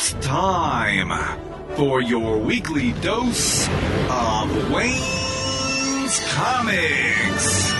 It's time for your weekly dose of Wayne's Comics.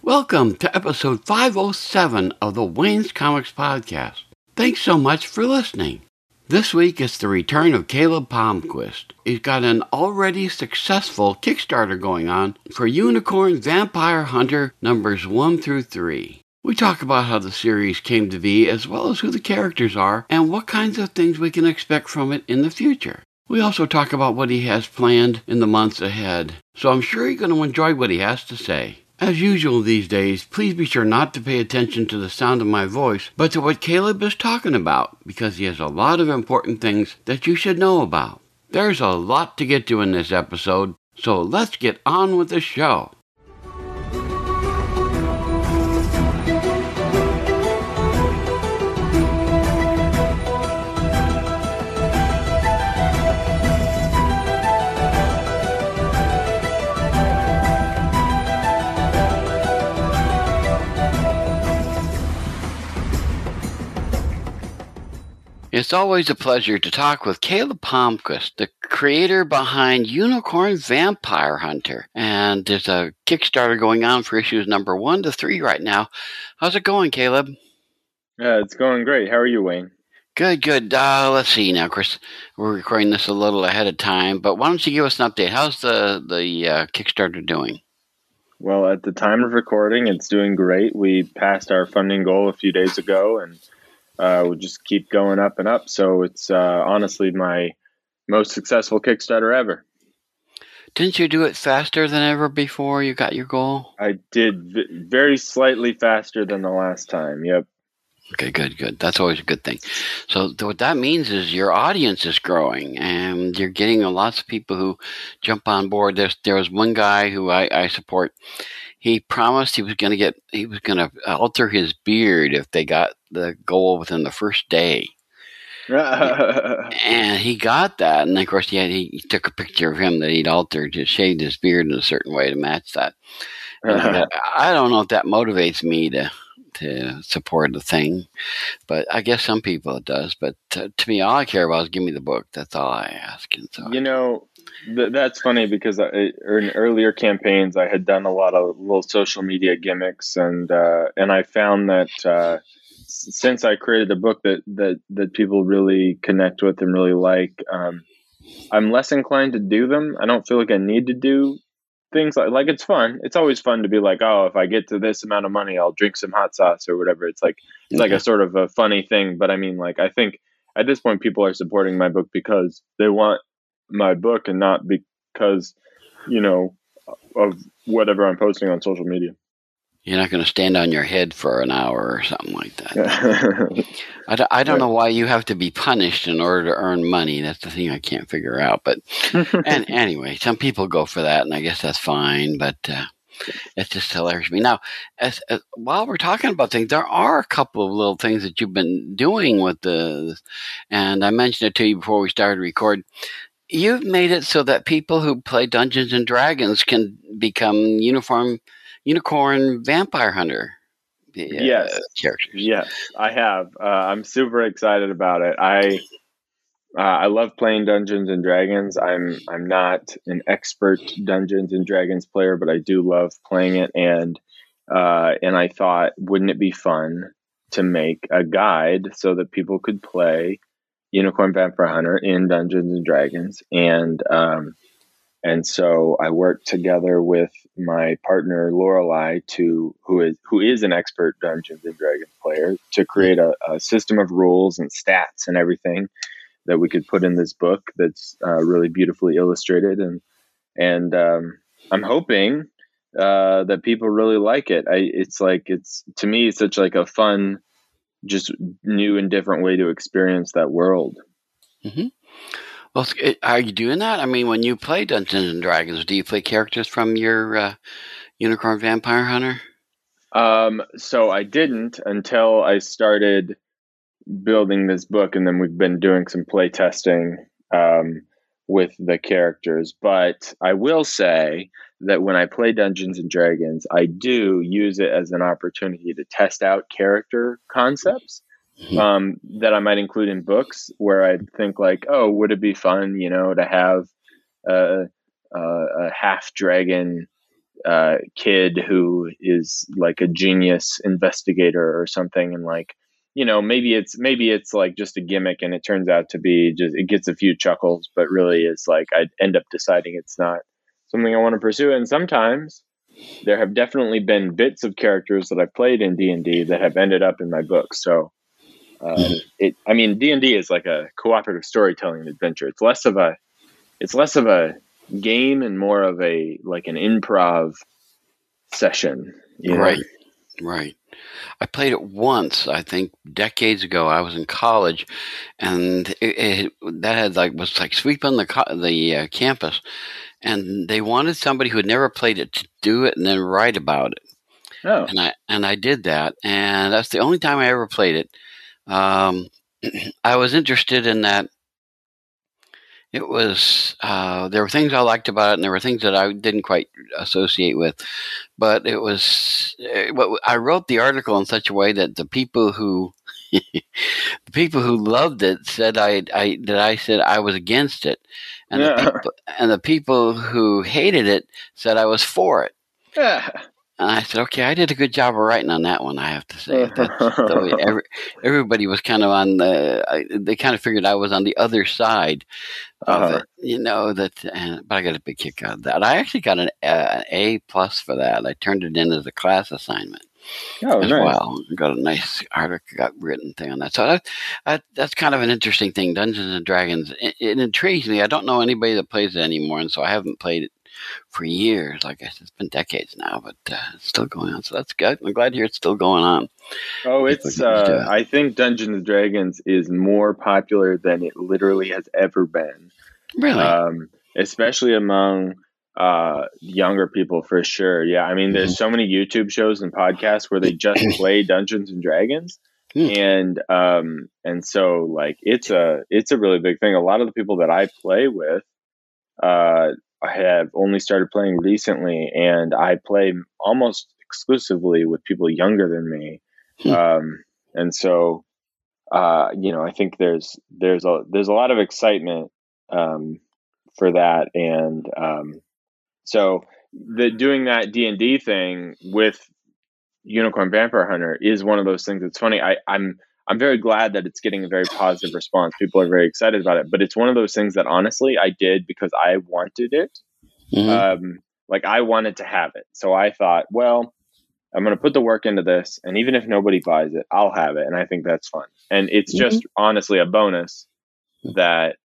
Welcome to episode 507 of the Wayne's Comics Podcast. Thanks so much for listening. This week is the return of Caleb Palmquist. He's got an already successful Kickstarter going on for Unicorn Vampire Hunter numbers 1 through 3. We talk about how the series came to be, as well as who the characters are, and what kinds of things we can expect from it in the future. We also talk about what he has planned in the months ahead, so I'm sure you're going to enjoy what he has to say. As usual these days, please be sure not to pay attention to the sound of my voice, but to what Caleb is talking about, because he has a lot of important things that you should know about. There's a lot to get to in this episode, so let's get on with the show. It's always a pleasure to talk with Caleb Palmquist, the creator behind Unicorn Vampire Hunter. And there's a Kickstarter going on for issues number one to three right now. How's it going, Caleb? Yeah, it's going great. How are you, Wayne? Good, good. Uh, let's see now, Chris. We're recording this a little ahead of time, but why don't you give us an update? How's the the uh, Kickstarter doing? Well, at the time of recording, it's doing great. We passed our funding goal a few days ago, and uh, we just keep going up and up. So it's uh, honestly my most successful Kickstarter ever. Didn't you do it faster than ever before you got your goal? I did v- very slightly faster than the last time. Yep. Okay, good, good. That's always a good thing. So th- what that means is your audience is growing, and you're getting lots of people who jump on board. There's there was one guy who I, I support. He promised he was going to get he was going to alter his beard if they got the goal within the first day. and he got that, and of course he had, he took a picture of him that he'd altered, to shaved his beard in a certain way to match that. And, uh, I don't know if that motivates me to to support the thing, but I guess some people it does. But to, to me, all I care about is give me the book. That's all I ask. And so you know, th- that's funny because I, in earlier campaigns I had done a lot of little social media gimmicks, and uh, and I found that. Uh, since I created a book that that that people really connect with and really like, um, I'm less inclined to do them. I don't feel like I need to do things like like it's fun. It's always fun to be like, oh, if I get to this amount of money, I'll drink some hot sauce or whatever. It's like it's like a sort of a funny thing. But I mean, like I think at this point, people are supporting my book because they want my book and not because you know of whatever I'm posting on social media. You're not going to stand on your head for an hour or something like that. I, d- I don't know why you have to be punished in order to earn money. That's the thing I can't figure out. But and anyway, some people go for that, and I guess that's fine. But uh, it's just hilarious to me. Now, as, as, while we're talking about things, there are a couple of little things that you've been doing with the, and I mentioned it to you before we started record. You've made it so that people who play Dungeons and Dragons can become uniform unicorn vampire hunter uh, yes characters. Yes, I have. Uh, I'm super excited about it. I uh, I love playing Dungeons and Dragons. I'm I'm not an expert Dungeons and Dragons player, but I do love playing it. And uh, and I thought, wouldn't it be fun to make a guide so that people could play Unicorn Vampire Hunter in Dungeons and Dragons? And um, and so I worked together with my partner Lorelai to who is who is an expert Dungeons and Dragons player to create a, a system of rules and stats and everything that we could put in this book that's uh, really beautifully illustrated and and um, I'm hoping uh, that people really like it. I, it's like it's to me it's such like a fun, just new and different way to experience that world. Mm-hmm. Well, are you doing that? I mean, when you play Dungeons and Dragons, do you play characters from your uh, Unicorn Vampire Hunter? Um, so I didn't until I started building this book, and then we've been doing some play testing um, with the characters. But I will say that when I play Dungeons and Dragons, I do use it as an opportunity to test out character concepts mm-hmm. um, that I might include in books where I think like, oh, would it be fun, you know, to have a, a, a half dragon uh, kid who is like a genius investigator or something, and like, you know, maybe it's maybe it's like just a gimmick, and it turns out to be just it gets a few chuckles, but really is like I end up deciding it's not something I want to pursue. And sometimes there have definitely been bits of characters that I've played in D and D that have ended up in my book. So uh, mm-hmm. it, I mean, D and D is like a cooperative storytelling adventure. It's less of a, it's less of a game and more of a like an improv session. You know? Right, right. I played it once, I think, decades ago. I was in college, and it, it that had like was like sweeping the the uh, campus, and they wanted somebody who had never played it to do it and then write about it. Oh. And I and I did that, and that's the only time I ever played it. Um, I was interested in that. It was uh, there were things I liked about it, and there were things that I didn't quite associate with. But it was eh, I wrote the article in such a way that the people who the people who loved it said I, I that I said I was against it, and yeah. the people, and the people who hated it said I was for it. Yeah. And I said, okay, I did a good job of writing on that one. I have to say, every, everybody was kind of on the. they kind of figured I was on the other side of uh-huh. it, you know. That, but I got a big kick out of that. I actually got an, uh, an A plus for that. I turned it in as a class assignment. Oh, as nice. well. I got a nice article, got written thing on that. So that, that, that's kind of an interesting thing. Dungeons and Dragons. It, it, intrigues me. I don't know anybody that plays it anymore, and so I haven't played it for years. Like I said, it's been decades now, but uh, it's still going on. So that's good. I'm glad to hear it's still going on. Oh, it's. Uh, I think Dungeons and Dragons is more popular than it literally has ever been. Really. Um, especially among uh, younger people for sure. Yeah, I mean, there's mm-hmm. so many YouTube shows and podcasts where they just play Dungeons and Dragons, mm. and um, and so like it's a it's a really big thing. A lot of the people that I play with, uh, have only started playing recently, and I play almost exclusively with people younger than me, mm. um, and so. Uh, you know, I think there's there's a there's a lot of excitement um, for that, and um, so the doing that D and D thing with Unicorn Vampire Hunter is one of those things. It's funny. I, I'm I'm very glad that it's getting a very positive response. People are very excited about it. But it's one of those things that honestly I did because I wanted it. Mm-hmm. Um, like I wanted to have it. So I thought, well, I'm going to put the work into this, and even if nobody buys it, I'll have it, and I think that's fun. And it's mm-hmm. just honestly a bonus that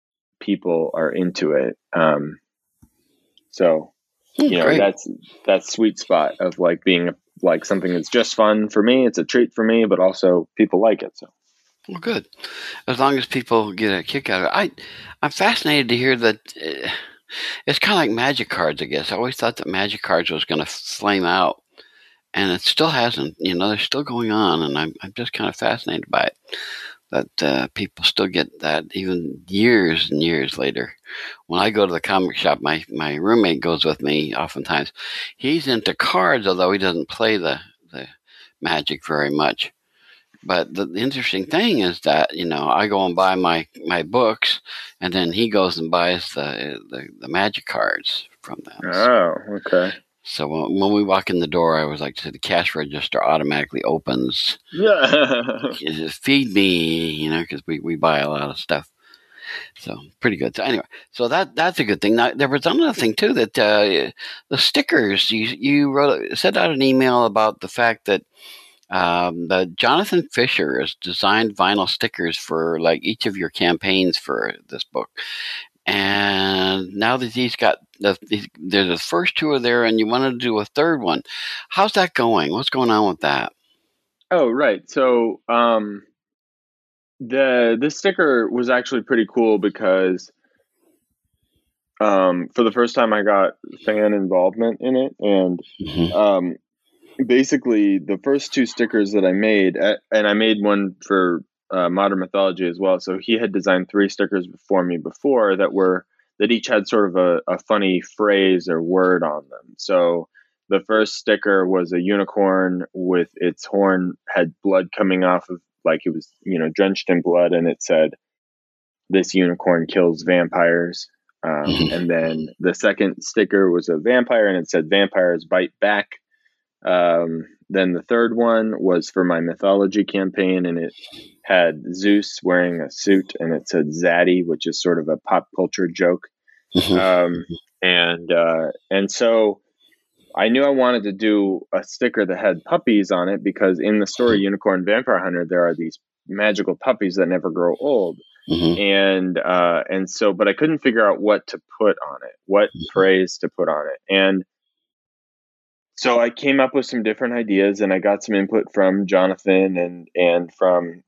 people are into it. Um, so you know Great. that's that sweet spot of like being like something that's just fun for me. It's a treat for me but also people like it so. Well good. As long as people get a kick out of it. I i'm fascinated to hear that uh, it's kind of like magic cards i guess. I always thought that magic cards was going to flame out and it still hasn't. You know they're still going on and i'm, I'm just kind of fascinated by it that uh, people still get that even years and years later. When I go to the comic shop, my, my roommate goes with me oftentimes. He's into cards, although he doesn't play the, the magic very much. But the, the interesting thing is that, you know, I go and buy my, my books and then he goes and buys the, the, the magic cards from them. Oh, okay. So when we walk in the door, I was like, the cash register automatically opens. Yeah. Feed me, you know, because we, we buy a lot of stuff. So pretty good. So anyway, so that that's a good thing. Now there was another thing too that uh, the stickers you you wrote sent out an email about the fact that um, the Jonathan Fisher has designed vinyl stickers for like each of your campaigns for this book, and now that he's got the, there's the first two are there, and you wanted to do a third one. How's that going? What's going on with that? Oh, right. So um, the this sticker was actually pretty cool because um, for the first time I got fan involvement in it, and mm-hmm. um, basically the first two stickers that I made, and I made one for uh, modern mythology as well. So he had designed three stickers before me before that were that each had sort of a, a funny phrase or word on them. So the first sticker was a unicorn with its horn had blood coming off of like it was you know drenched in blood, and it said, "This unicorn kills vampires." Um, and then the second sticker was a vampire, and it said, "Vampires bite back." Um, then the third one was for my mythology campaign, and it had Zeus wearing a suit, and it said Zaddy, which is sort of a pop culture joke. Mm-hmm. Um, and uh, and so I knew I wanted to do a sticker that had puppies on it because in the story mm-hmm. Unicorn Vampire Hunter, there are these magical puppies that never grow old. Mm-hmm. And uh, and so, but I couldn't figure out what to put on it, what mm-hmm. phrase to put on it, and so I came up with some different ideas, and I got some input from Jonathan and and from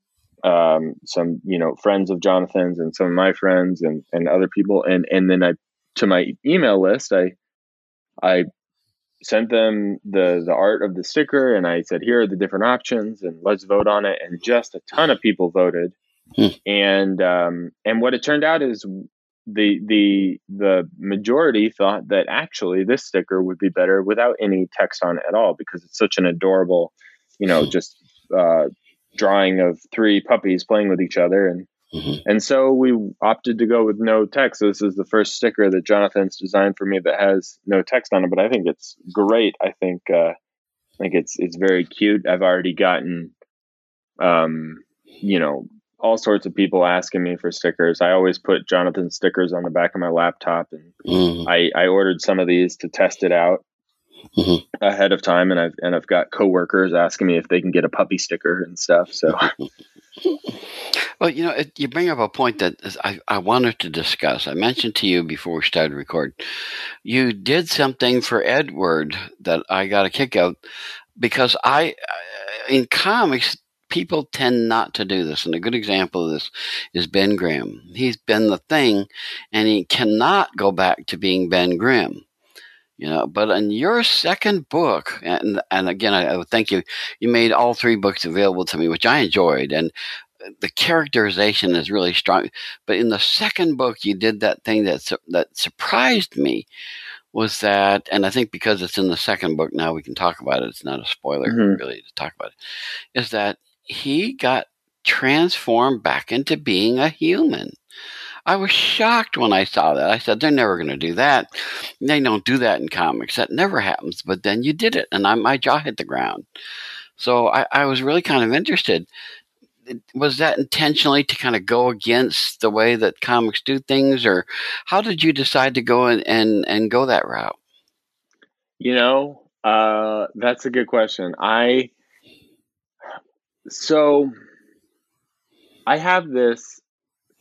um, some you know friends of Jonathan's and some of my friends and and other people, and and then I to my email list, I I sent them the the art of the sticker and I said here are the different options and let's vote on it. And just a ton of people voted. Hmm. and um, and what it turned out is the the the majority thought that actually this sticker would be better without any text on it at all because it's such an adorable you know just uh, drawing of three puppies playing with each other and Mm-hmm. And so we opted to go with no text. So this is the first sticker that Jonathan's designed for me that has no text on it, but I think it's great. I think uh, I think it's it's very cute. I've already gotten um, you know, all sorts of people asking me for stickers. I always put Jonathan stickers on the back of my laptop and mm-hmm. I, I ordered some of these to test it out. Mm-hmm. ahead of time and I've and I've got coworkers asking me if they can get a puppy sticker and stuff so Well, you know, it, you bring up a point that I, I wanted to discuss. I mentioned to you before we started record, You did something for Edward that I got a kick out because I, in comics, people tend not to do this. And a good example of this is Ben Grimm. He's been the thing, and he cannot go back to being Ben Grimm. You know, but in your second book, and and again, I, I thank you. You made all three books available to me, which I enjoyed, and the characterization is really strong. But in the second book, you did that thing that that surprised me was that, and I think because it's in the second book now, we can talk about it. It's not a spoiler mm-hmm. really to talk about it. Is that he got transformed back into being a human. I was shocked when I saw that. I said, they're never going to do that. They don't do that in comics. That never happens. But then you did it, and I, my jaw hit the ground. So I, I was really kind of interested was that intentionally to kind of go against the way that comics do things or how did you decide to go and and, and go that route you know uh, that's a good question i so i have this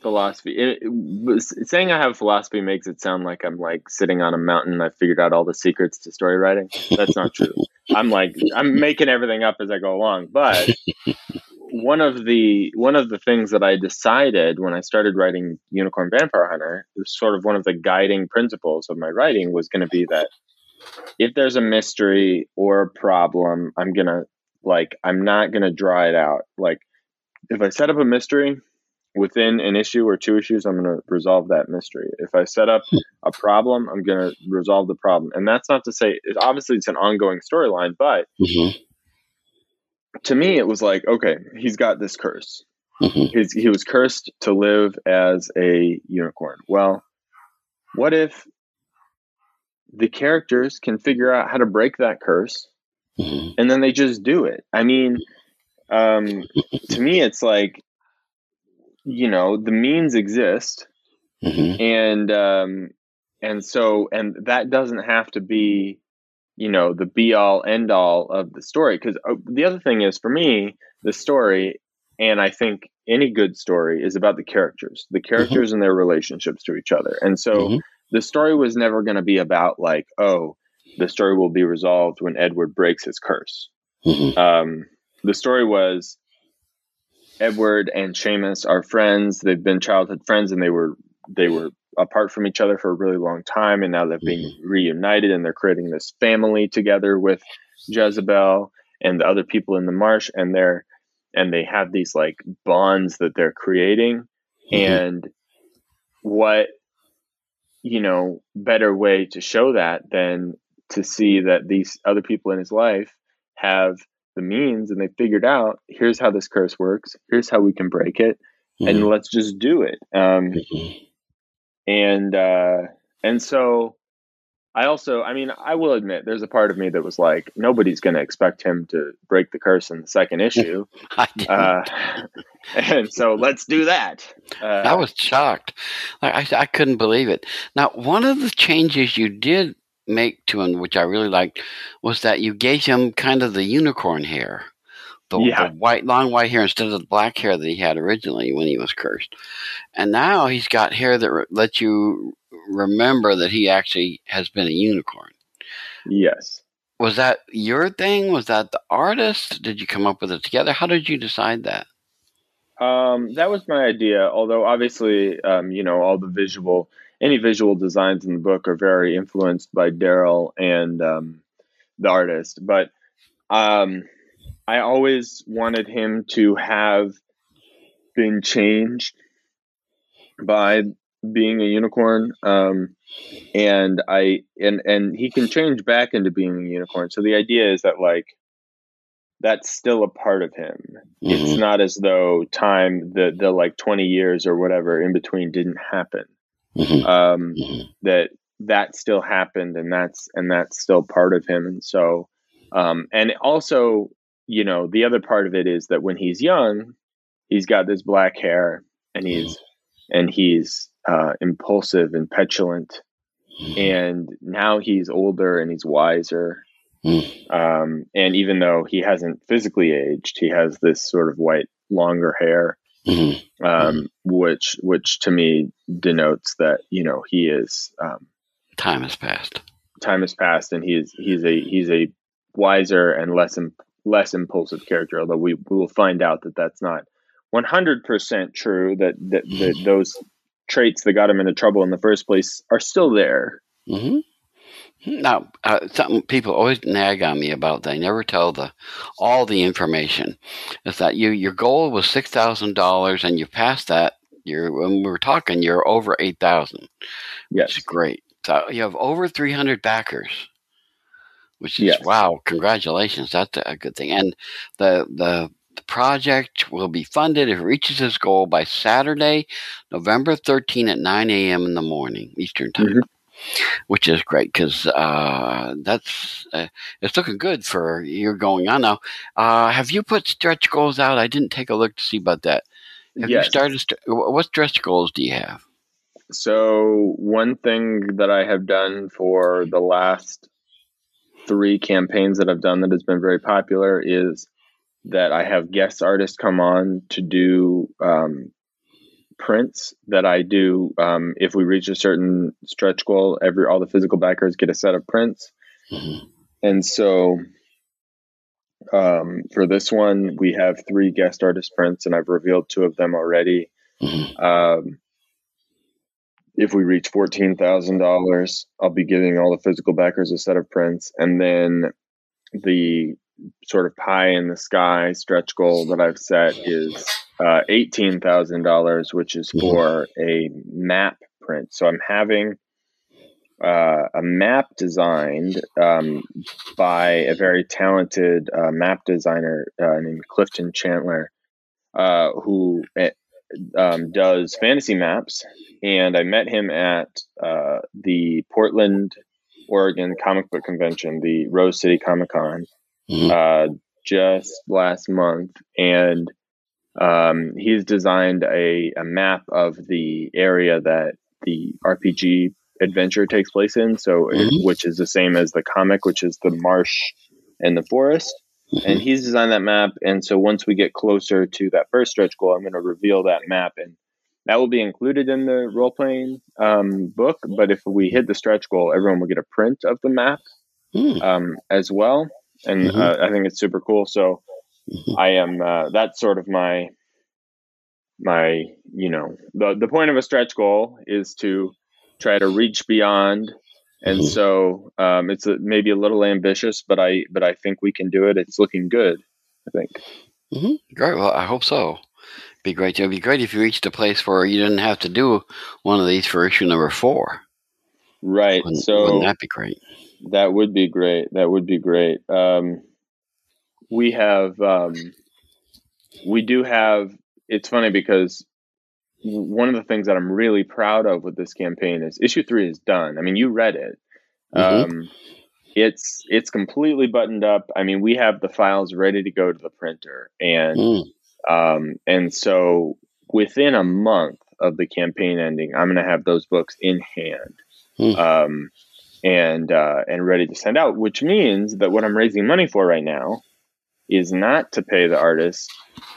philosophy. It, it, saying i have a philosophy makes it sound like i'm like sitting on a mountain and i figured out all the secrets to story writing. That's not true. I'm like i'm making everything up as i go along but one of the one of the things that I decided when I started writing Unicorn Vampire Hunter, sort of one of the guiding principles of my writing was going to be that if there's a mystery or a problem, I'm gonna like I'm not gonna draw it out. Like if I set up a mystery within an issue or two issues, I'm gonna resolve that mystery. If I set up a problem, I'm gonna resolve the problem. And that's not to say it, obviously it's an ongoing storyline, but mm-hmm to me, it was like, okay, he's got this curse. Mm-hmm. He's, he was cursed to live as a unicorn. Well, what if the characters can figure out how to break that curse mm-hmm. and then they just do it? I mean, um, to me, it's like, you know, the means exist. Mm-hmm. And, um, and so, and that doesn't have to be you know the be all end all of the story because uh, the other thing is for me the story and i think any good story is about the characters the mm-hmm. characters mm-hmm. and their relationships to each other and so mm-hmm. the story was never going to be about like oh the story will be resolved when edward breaks his curse mm-hmm. um, the story was edward and Seamus are friends they've been childhood friends and they were they were apart from each other for a really long time, and now they've been mm-hmm. reunited, and they're creating this family together with Jezebel and the other people in the marsh, and they're and they have these like bonds that they're creating Mhm. and what you know better way to show that than to see that these other people in his life have the means and they figured out here's how this curse works here's how we can break it and Mhm. let's just do it um, Mhm. and uh, and so I also, I mean, I will admit, there's a part of me that was like, nobody's going to expect him to break the curse in the second issue, I, didn't. uh, and so let's do that. Uh, I was shocked. I, I couldn't believe it. Now, one of the changes you did make to him, which I really liked, was that you gave him kind of the unicorn hair, the, Yeah. the white, long white hair instead of the black hair that he had originally when he was cursed. And now he's got hair that re- lets you remember that he actually has been a unicorn. yes. Was that your thing? Was that the artist? Did you come up with it together? How did you decide that? Um, that was my idea. Although obviously, um, you know, all the visual, any visual designs in the book are very influenced by Daryl and um, the artist. But um, I always wanted him to have been changed by being a unicorn. Um, and I and and he can change back into being a unicorn. So the idea is that like that's still a part of him it's Mhm. not as though time the the like 20 years or whatever in between didn't happen Mhm. um Mhm. that that still happened and that's and that's still part of him and so um and also you know the other part of it is that when he's young he's got this black hair and he's and he's uh impulsive and petulant Mhm. and now he's older and he's wiser Mm. um, and even though he hasn't physically aged, he has this sort of white, longer hair, Mhm. um, which which to me denotes that you know he is um, Time has passed. time has passed and he's he's a he's a wiser and less im- less impulsive character. Although we, we will find out that that's not one hundred percent true. That that, that those traits that got him into trouble in the first place are still there. hmm Now, uh, something people always nag on me about. They never tell the all the information. Is that you? Your goal was six thousand dollars, and you passed that. You're when we were talking, you're over eight thousand. Yes. Which is great. So you have over three hundred backers, which is Yes. wow! Congratulations. That's a good thing. And the the the project will be funded if it reaches its goal by Saturday, November 13 at 9 a.m. in the morning, Eastern Time Mhm. Which is great because uh, that's uh, it's looking good for you're going on now. Uh, have you put stretch goals out? I didn't take a look to see about that. Have you started? St- what stretch goals do you have? So one thing that I have done for the last three campaigns that I've done that has been very popular is that I have guest artists come on to do um, prints that I do. Um, if we reach a certain stretch goal, every all the physical backers get a set of prints, Mhm. and so um, for this one we have three guest artist prints, and I've revealed two of them already. Mhm. Um, if we reach fourteen thousand dollars, I'll be giving all the physical backers a set of prints, and then the sort of pie in the sky stretch goal that I've set is uh, eighteen thousand dollars, which is for a map print. So I'm having uh, a map designed um, by a very talented uh, map designer uh, named Clifton Chandler, uh, who uh, um, does fantasy maps. And I met him at uh, the Portland, Oregon Comic Book Convention, the Rose City Comic Con. Uh, just last month. And um, he's designed a, a map of the area that the RPG adventure takes place in. So, Mhm. which is the same as the comic, which is the marsh and the forest. And he's designed that map. And so, once we get closer to that first stretch goal, I'm going to reveal that map, and that will be included in the role playing um, book. But if we hit the stretch goal, everyone will get a print of the map Mhm. um, as well. And Mhm. uh, I think it's super cool. So, Mhm. I am uh, that's sort of my my you know the the point of a stretch goal is to try to reach beyond and Mhm. so um, it's a, maybe a little ambitious but i but i think we can do it it's looking good i think Mm-hmm. Great. Well, I hope so. Be great. It'd be great if you reached a place where you didn't have to do one of these for issue number four. Right. Wouldn't, so wouldn't that be great? That would be great. That would be great. Um, we have, um, we do have. It's funny because one of the things that I'm really proud of with this campaign is issue three is done. I mean, you read it. Mm-hmm. Um, it's it's completely buttoned up. I mean, we have the files ready to go to the printer, and mm. um, and so within a month of the campaign ending, I'm going to have those books in hand, mm. um, and uh, and ready to send out. Which means that what I'm raising money for right now is not to pay the artist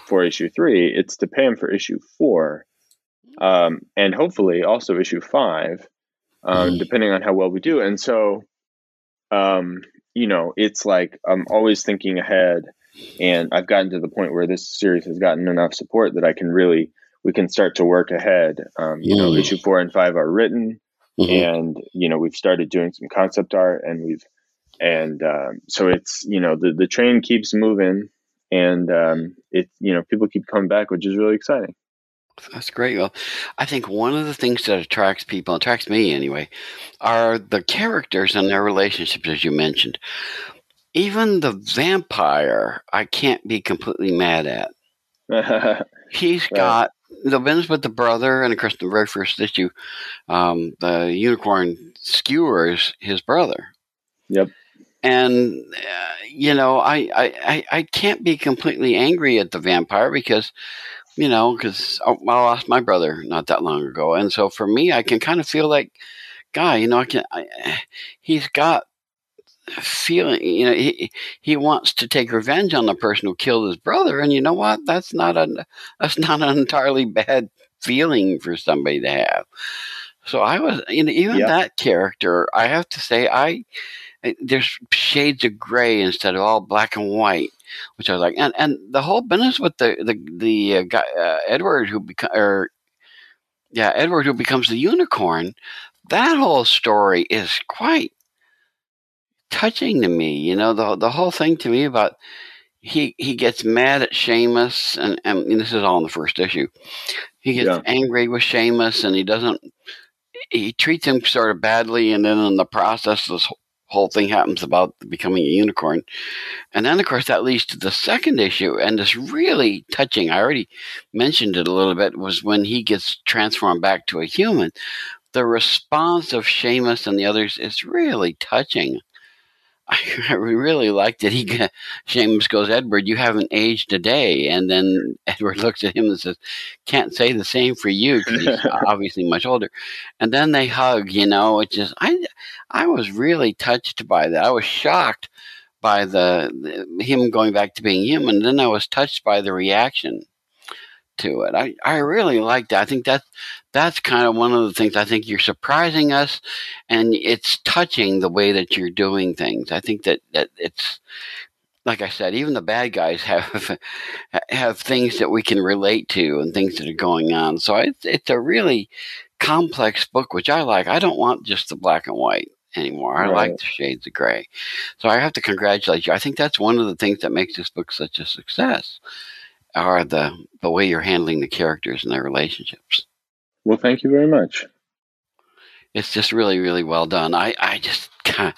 for issue three; it's to pay him for issue four, um, and hopefully also issue five, um, mm. depending on how well we do. And so um, you know, it's like I'm always thinking ahead, and I've gotten to the point where this series has gotten enough support that I can really we can start to work ahead. Um, you mm. know, issue four and five are written, mm-hmm. and you know we've started doing some concept art, and we've and um, so it's you know the the train keeps moving, and um, it you know people keep coming back, which is really exciting. That's great. Well, I think one of the things that attracts people, attracts me anyway, are the characters and their relationships, as you mentioned. Even the vampire, I can't be completely mad at. He's got the business with the brother, and of course, the very first issue, um, the unicorn skewers his brother. Yep. And uh, you know, I, I I can't be completely angry at the vampire because you know, because I, lost my brother not that long ago, and so for me, I can kind of feel like guy. You know, I can. I, he's got feeling. You know, he he wants to take revenge on the person who killed his brother, and you know what? That's not a that's not an entirely bad feeling for somebody to have. So I was, you know, even yeah. that character. I have to say, I there's shades of gray instead of all black and white which I was like, and and the whole business with the the the uh, guy uh, Edward who become or yeah Edward who becomes the unicorn, that whole story is quite touching to me. You know the the whole thing to me about he he gets mad at Seamus, and, and, and this is all in the first issue. He gets yeah. angry with Seamus, and he doesn't. He treats him sort of badly, and then in the process, this whole thing happens about becoming a unicorn. And then, of course, that leads to the second issue. And this really touching, I already mentioned it a little bit, was when he gets transformed back to a human. The response of Seamus and the others is really touching. I really liked it. He mm-hmm. Seamus goes, Edward, you haven't aged a day, and then Edward looks at him and says, "Can't say the same for you because he's obviously much older." And then they hug. You know, it just I I was really touched by that. I was shocked by the, the him going back to being human. Then I was touched by the reaction to it. I, I really liked that. I think that that's kind of one of the things I think you're surprising us and it's touching the way that you're doing things. I think that, that it's like I said, even the bad guys have have things that we can relate to and things that are going on. So it's it's a really complex book, which I like. I don't want just the black and white anymore. I right. like the shades of gray. So I have to congratulate you. I think that's one of the things that makes this book such a success are the the way you're handling the characters and their relationships. Well, thank you very much. It's just really, really well done. I, I just I,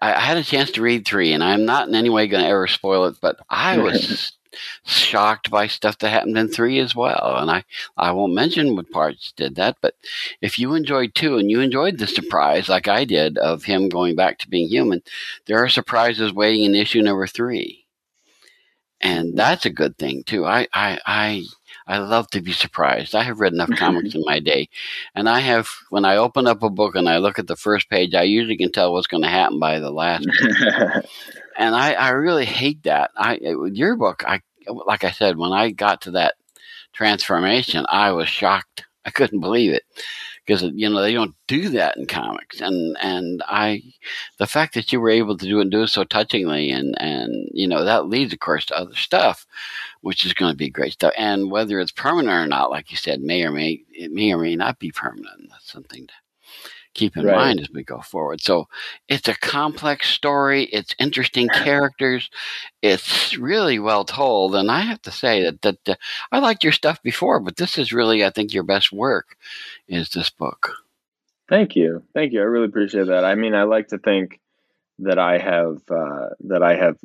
I had a chance to read three, and I'm not in any way going to ever spoil it, but I was shocked by stuff that happened in three as well. And I, I won't mention what parts did that, but if you enjoyed two and you enjoyed the surprise like I did of him going back to being human, there are surprises waiting in issue number three and mm. that's a good thing too. I I I I love to be surprised. I have read enough comics in my day, and I have when I open up a book and I look at the first page, I usually can tell what's going to happen by the last. and I I really hate that. I your book, I like I said when I got to that transformation, I was shocked. I couldn't believe it because you know they don't do that in comics. And and i the fact that you were able to do it and do it so touchingly and and you know that leads of course to other stuff which is going to be great stuff. And whether it's permanent or not like you said may or may it may or may not be permanent. That's something to keep in Right. mind as we go forward. So it's a complex story. It's interesting characters. It's really well told, and I have to say that that uh, I liked your stuff before, but this is really, I think, your best work. Is this book? Thank you, thank you. I really appreciate that. I mean, I like to think that I have uh, that I have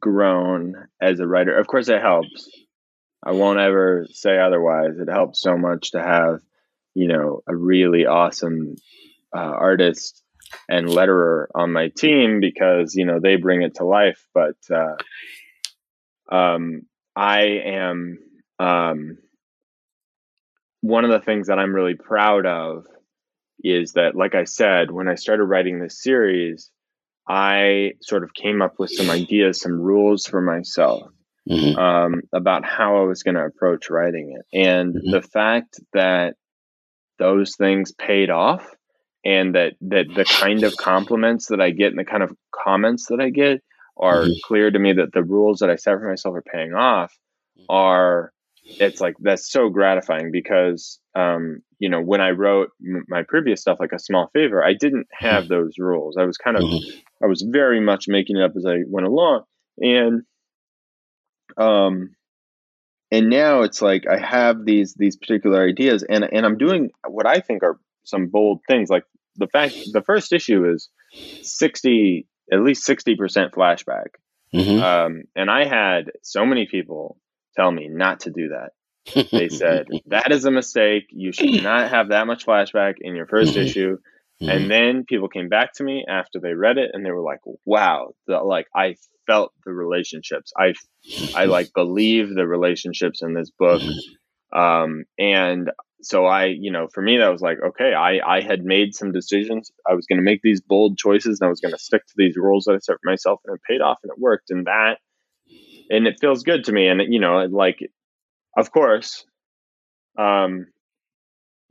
grown as a writer. Of course, it helps. I won't ever say otherwise. It helps so much to have, you know, a really awesome uh, artist and letterer on my team because you know they bring it to life. But uh, um, I am um, one of the things that I'm really proud of is that, like I said, when I started writing this series, I sort of came up with some ideas, some rules for myself Mhm. um, about how I was going to approach writing it. And Mhm. the fact that those things paid off and that, that the kind of compliments that I get and the kind of comments that I get are Mhm. clear to me that the rules that I set for myself are paying off are it's like that's so gratifying because um, you know when I wrote m- my previous stuff like a small favor I didn't have those rules I was kind of Mhm. I was very much making it up as I went along and um and now it's like I have these these particular ideas and and I'm doing what I think are some bold things like the fact the first issue is 60 at least 60% flashback Mhm. um, and I had so many people tell me not to do that. They said that is a mistake. You should not have that much flashback in your 1st Mhm. issue. Mhm. And then people came back to me after they read it, and they were like, "Wow!" The, like I felt the relationships. I I like believe the relationships in this book. Um, and so I, you know, for me that was like, okay, I I had made some decisions. I was going to make these bold choices, and I was going to stick to these rules that I set for myself, and it paid off, and it worked, and that, and it feels good to me, and you know, like, of course, um,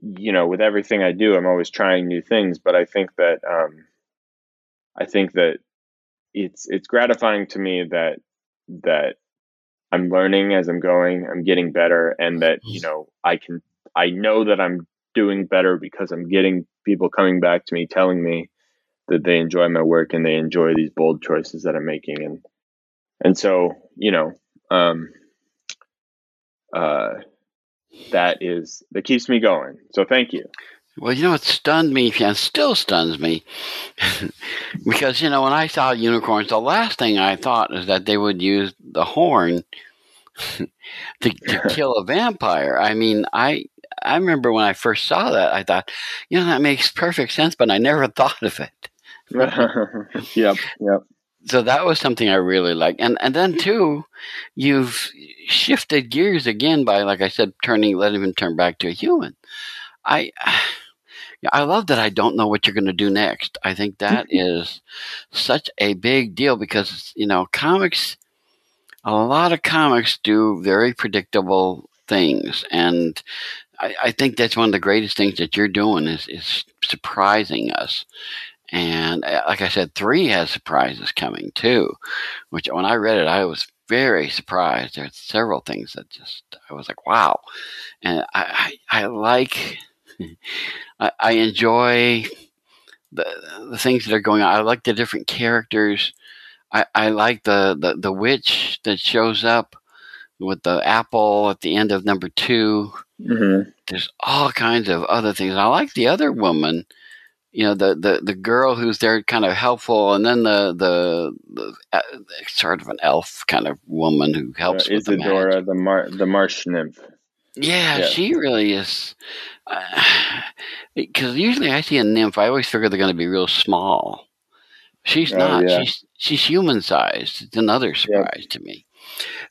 you know, with everything I do, I'm always trying new things, but I think that, um, I think that it's it's gratifying to me that that I'm learning as I'm going, I'm getting better, and that you know I can I know that I'm doing better because I'm getting people coming back to me telling me that they enjoy my work and they enjoy these bold choices that I'm making, and and so you know, um, uh, that is that keeps me going. So thank you. Well, you know, it stunned me and still stuns me because, you know, when I saw unicorns, the last thing I thought is that they would use the horn to, to kill a vampire. I mean, I. I remember when I first saw that, I thought, you know, that makes perfect sense, but I never thought of it. yep, yep. So that was something I really liked. And and then too, you've shifted gears again by, like I said, turning, letting him turn back to a human. I I love that I don't know what you're going to do next. I think that is such a big deal because you know comics. A lot of comics do very predictable things, and I, I think that's one of the greatest things that you're doing is is surprising us. And uh, like I said, three has surprises coming too, which when I read it, I was very surprised. There's several things that just I was like, wow, and I I, I like. I, I enjoy the the things that are going on. I like the different characters. I, I like the, the, the witch that shows up with the apple at the end of number two. hmm There's all kinds of other things. I like the other woman, you know, the, the, the girl who's there kind of helpful, and then the the, the uh, sort of an elf kind of woman who helps Uh, with the. Isadora, the mar the marsh nymph. Yeah, Yeah. she really is. Because usually I see a nymph, I always figure they're going to be real small. She's Oh, not. yeah. She's she's human sized. It's another surprise to me.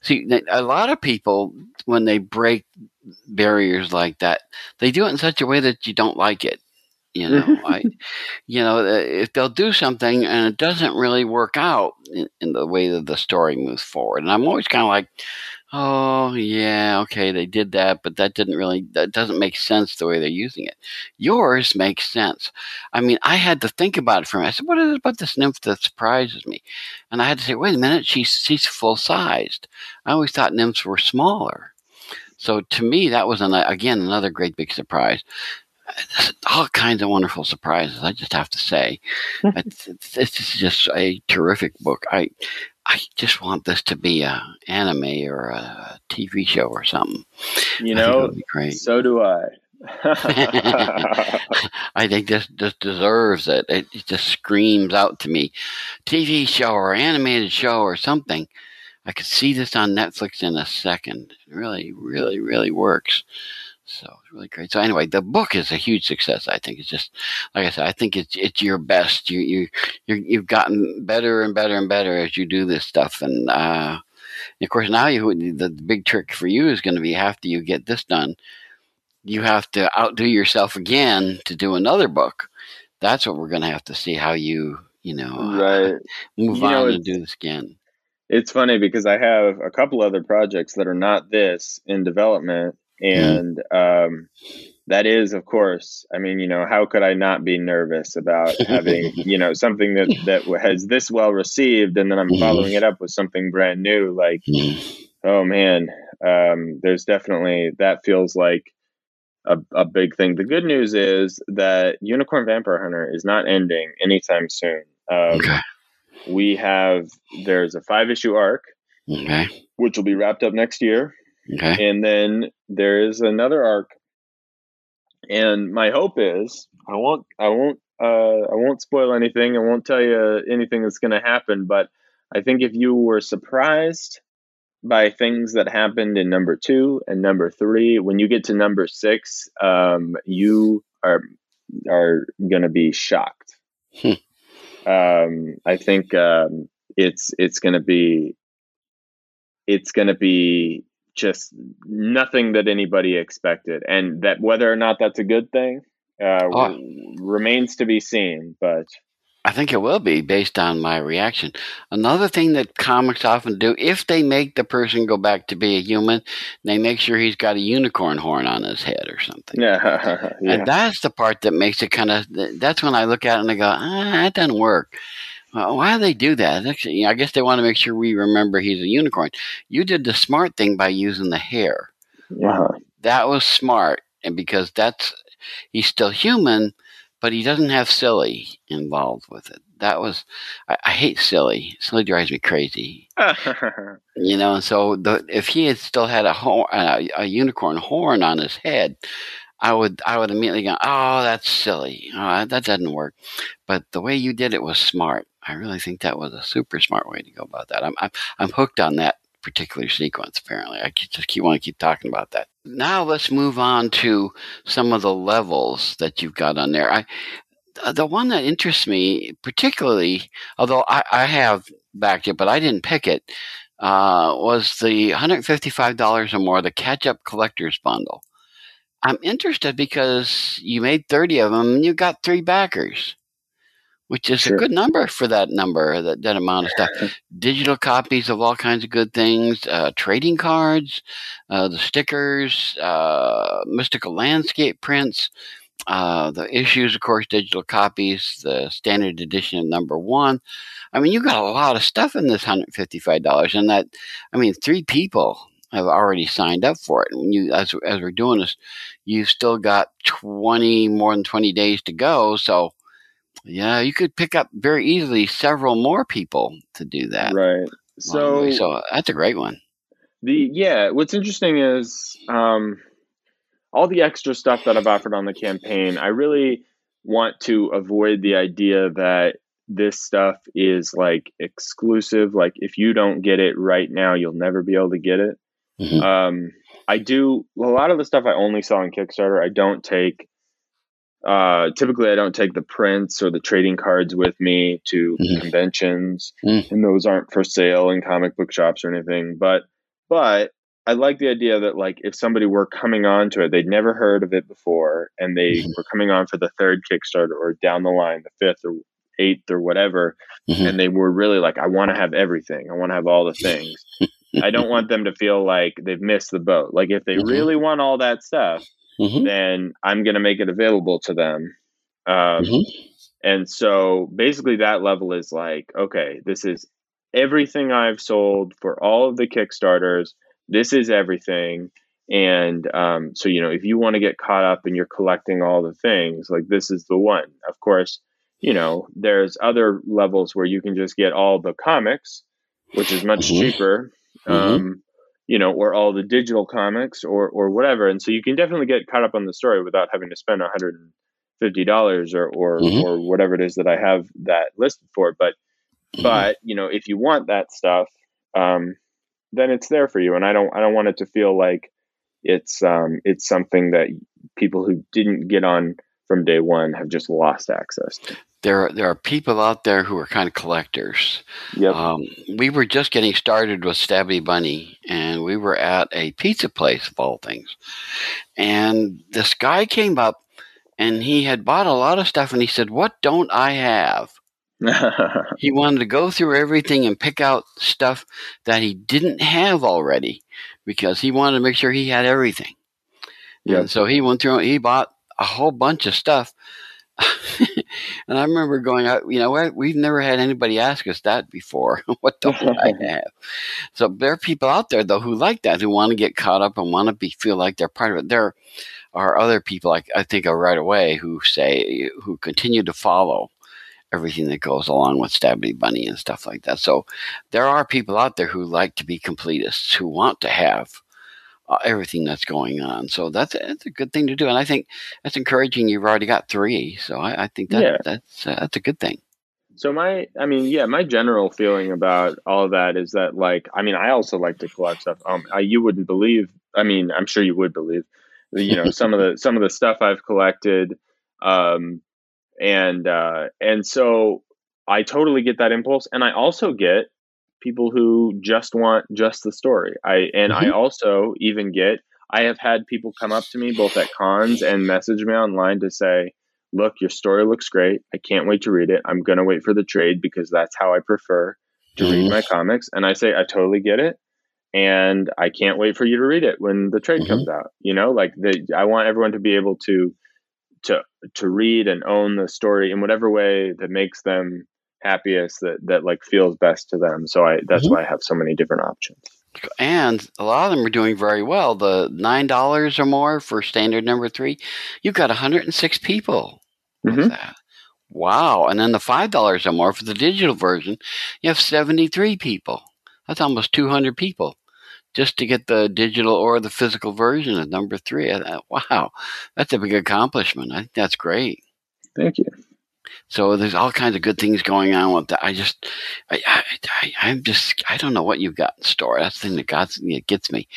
See, a lot of people when they break barriers like that, they do it in such a way that you don't like it. You know, I, you know, uh, if they'll do something and it doesn't really work out in, in the way that the story moves forward, and I'm always kind of like, oh yeah, okay, they did that, but that didn't really, that doesn't make sense the way they're using it. Yours makes sense. I mean, I had to think about it for a minute. I said, what is it about this nymph that surprises me? And I had to say, wait a minute, she's she's full sized. I always thought nymphs were smaller. So to me, that was an, again another great big surprise. all kinds of wonderful surprises. I just have to say, it's, it's, it's just a terrific book. I I just want this to be a anime or a TV show or something. You know, so do I. I think this this deserves it. it. It just screams out to me, TV show or animated show or something. I could see this on Netflix in a second. It really, really, really works. So it's really great. So anyway, the book is a huge success. I think it's just like I said. I think it's it's your best. You you you have gotten better and better and better as you do this stuff. And uh, of course, now you the, big trick for you is going to be after you get this done, you have to outdo yourself again to do another book. That's what we're going to have to see how you you know uh, move you on know, and do this again. It's funny because I have a couple other projects that are not this in development. And um, that is of course i mean you know how could i not be nervous about having you know something that that has this well received and then i'm following it up with something brand new like mm-hmm. oh man um, there's definitely that feels like a, a big thing the good news is that unicorn vampire hunter is not ending anytime soon um, okay. we have there's a five issue arc okay. which will be wrapped up next year Okay. And then there is another arc, and my hope is I won't I won't uh, I won't spoil anything. I won't tell you anything that's going to happen. But I think if you were surprised by things that happened in number two and number three, when you get to number six, um, you are are going to be shocked. Hmm. Um, I think um, it's it's going to be it's going to be just nothing that anybody expected, and that whether or not that's a good thing uh, oh. remains to be seen. But I think it will be based on my reaction. Another thing that comics often do, if they make the person go back to be a human, they make sure he's got a unicorn horn on his head or something. Yeah. And that's the part that makes it kind of, that's when I look at it and I go, ah, that doesn't work. Well, why do they do that? Actually, I guess they want to make sure we remember he's a unicorn. You did the smart thing by using the hair. Yeah. That was smart, and because that's he's still human, but he doesn't have silly involved with it. That was I, I hate silly. Silly drives me crazy. you know, and so the, if he had still had a, horn, a, a unicorn horn on his head, I would I would immediately go, oh, that's silly. Oh, that doesn't work. But the way you did it was smart. I really think that was a super smart way to go about that. I'm I'm, I'm hooked on that particular sequence. Apparently, I just keep want to keep talking about that. Now let's move on to some of the levels that you've got on there. I the one that interests me particularly, although I, I have backed it, but I didn't pick it, uh, was the $155 or more, the catch up collector's bundle. I'm interested because you made 30 of them and you got three backers, which is sure. a good number for that number, that, that amount of stuff. Digital copies of all kinds of good things, uh, trading cards, uh, the stickers, uh, mystical landscape prints, uh, the issues, of course, digital copies, the standard edition of number one. I mean, you got a lot of stuff in this $155. And that, I mean, three people have already signed up for it. And you, as as we're doing this, you've still got twenty more than twenty days to go. So, yeah, you could pick up very easily several more people to do that. Right. So, so that's a great one. The yeah, what's interesting is um, all the extra stuff that I've offered on the campaign. I really want to avoid the idea that this stuff is like exclusive. Like if you don't get it right now, you'll never be able to get it. Mm-hmm. Um, I do a lot of the stuff I only sell on Kickstarter. I don't take. Uh, typically, I don't take the prints or the trading cards with me to mm-hmm. conventions, mm-hmm. and those aren't for sale in comic book shops or anything. But, but I like the idea that like if somebody were coming on to it, they'd never heard of it before, and they mm-hmm. were coming on for the third Kickstarter or down the line, the fifth or eighth or whatever, mm-hmm. and they were really like, I want to have everything. I want to have all the things. I don't want them to feel like they've missed the boat. Like if they mm-hmm. really want all that stuff, mm-hmm. then I'm going to make it available to them. Um, mm-hmm. And so basically, that level is like, okay, this is everything I've sold for all of the Kickstarters. This is everything. And um, so, you know, if you want to get caught up and you're collecting all the things, like this is the one. Of course, you know, there's other levels where you can just get all the comics, which is much mm-hmm. cheaper. Mm-hmm. Um, you know, or all the digital comics or or whatever. And so you can definitely get caught up on the story without having to spend hundred and fifty dollars or or mm-hmm. or whatever it is that I have that listed for. But mm-hmm. but you know, if you want that stuff, um, then it's there for you. And I don't I don't want it to feel like it's um, it's something that people who didn't get on from day one have just lost access to. There, there are people out there who are kind of collectors. Yep. Um, we were just getting started with Stabby Bunny, and we were at a pizza place of all things. And this guy came up, and he had bought a lot of stuff, and he said, "What don't I have?" he wanted to go through everything and pick out stuff that he didn't have already because he wanted to make sure he had everything. Yeah. And so he went through, he bought a whole bunch of stuff. and I remember going out, you know? We've never had anybody ask us that before. what don't I have? So there are people out there though who like that, who want to get caught up and want to be feel like they're part of it. There are other people, like I think of right away, who say who continue to follow everything that goes along with Stabby Bunny and stuff like that. So there are people out there who like to be completists, who want to have uh, everything that's going on. So that's, that's a good thing to do, and I think that's encouraging. You've already got three, so I, I think that yeah. that's uh, that's a good thing. So my, I mean, yeah, my general feeling about all of that is that, like, I mean, I also like to collect stuff. Um, I, you wouldn't believe. I mean, I'm sure you would believe. You know, some of the some of the stuff I've collected. Um, and uh, and so I totally get that impulse, and I also get people who just want just the story. I and mm-hmm. I also even get I have had people come up to me both at cons and message me online to say, "Look, your story looks great. I can't wait to read it. I'm going to wait for the trade because that's how I prefer to mm-hmm. read my comics." And I say, "I totally get it." And I can't wait for you to read it when the trade mm-hmm. comes out. You know, like the, I want everyone to be able to to to read and own the story in whatever way that makes them happiest that that like feels best to them so i that's mm-hmm. why i have so many different options and a lot of them are doing very well the nine dollars or more for standard number three you've got 106 people mm-hmm. that wow and then the five dollars or more for the digital version you have 73 people that's almost 200 people just to get the digital or the physical version of number three. Wow, that's a big accomplishment. I think that's great. Thank you. So there's all kinds of good things going on with that. I just, I, I, I am just, I don't know what you've got in store. That's the thing that got, it gets me.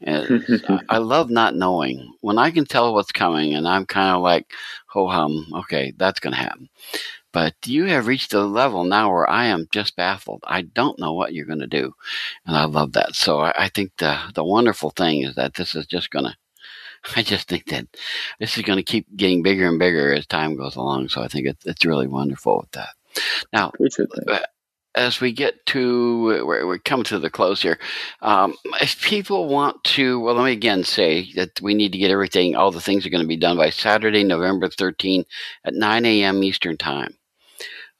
I, I love not knowing when I can tell what's coming, and I'm kind of like, ho hum, okay, that's going to happen. But you have reached a level now where I am just baffled. I don't know what you're going to do. And I love that. So I, I think the, the wonderful thing is that this is just going to, I just think that this is going to keep getting bigger and bigger as time goes along. So I think it's, it's really wonderful with that. Now, uh, as we get to we're, we're coming to the close here um, if people want to well let me again say that we need to get everything all the things are going to be done by saturday november 13 at 9 a.m eastern time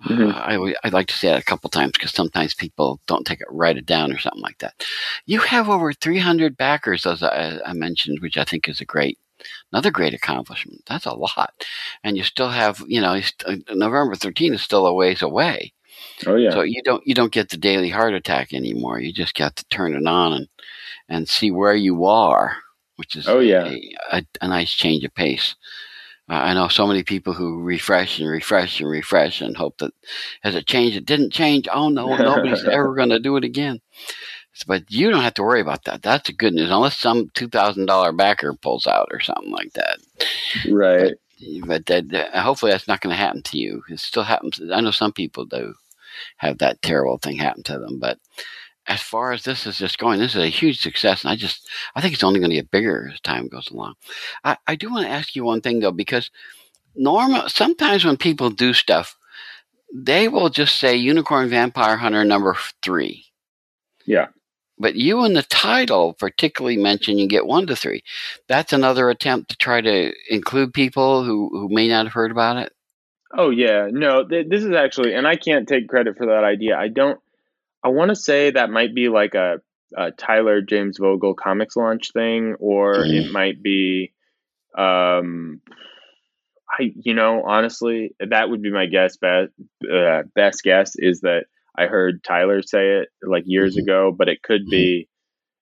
Mm-hmm. Uh, I, would like to say that a couple times because sometimes people don't take it, write it down or something like that. You have over 300 backers, as I, I mentioned, which I think is a great, another great accomplishment. That's a lot, and you still have, you know, uh, November 13 is still a ways away. Oh yeah. So you don't you don't get the daily heart attack anymore. You just got to turn it on and and see where you are, which is oh yeah a, a, a nice change of pace. I know so many people who refresh and refresh and refresh and hope that has it changed? It didn't change. Oh no, nobody's ever going to do it again. But you don't have to worry about that. That's the good news, unless some two thousand dollar backer pulls out or something like that. Right. But, but that, that, hopefully that's not going to happen to you. It still happens. I know some people do have that terrible thing happen to them, but as far as this is just going, this is a huge success, and I just I think it's only going to get bigger as time goes along. I, I do want to ask you one thing though, because normal sometimes when people do stuff, they will just say Unicorn Vampire Hunter number three. Yeah. But you in the title particularly mention you get one to three. That's another attempt to try to include people who, who may not have heard about it. Oh yeah, no. Th- this is actually, and I can't take credit for that idea. I don't I want to say that might be like a a Tyler James Vogel ComixLaunch thing, or Mhm. it might be, um, I you know honestly that would be my guess. Best uh, best guess is that I heard Tyler say it like years Mhm. ago, but it could be.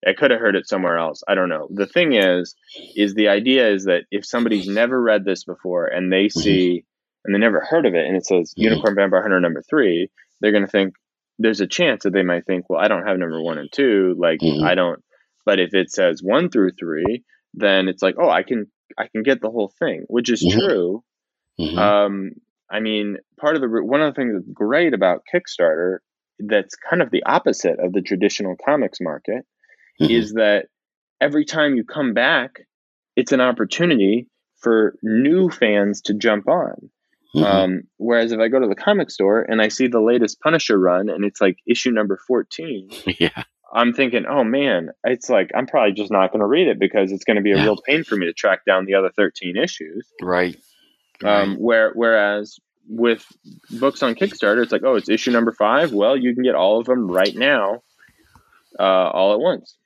I could have heard it somewhere else. I don't know. The thing is, is the idea is that if somebody's never read this before and they see and they never heard of it and it says. Unicorn Vampire Hunter number three, they're going to think there's a chance that they might think, well, I don't have number one and two. Like Mhm. I don't. But if it says one through three, then it's like, oh, I can I can get the whole thing, which is Mhm. true. Mhm. Um, I mean, part of the one of the things that's great about Kickstarter that's kind of the opposite of the traditional comics market Mhm. is that every time you come back, it's an opportunity for new fans to jump on. Mhm. Um, whereas if I go to the comic store and I see the latest Punisher run and it's like issue number 14, yeah. I'm thinking, oh man, it's like I'm probably just not going to read it because it's going to be a Yeah. real pain for me to track down the other 13 issues. Right. Um, Right. where whereas with books on Kickstarter, it's like, oh, it's issue number five. Well, you can get all of them right now, uh, all at once.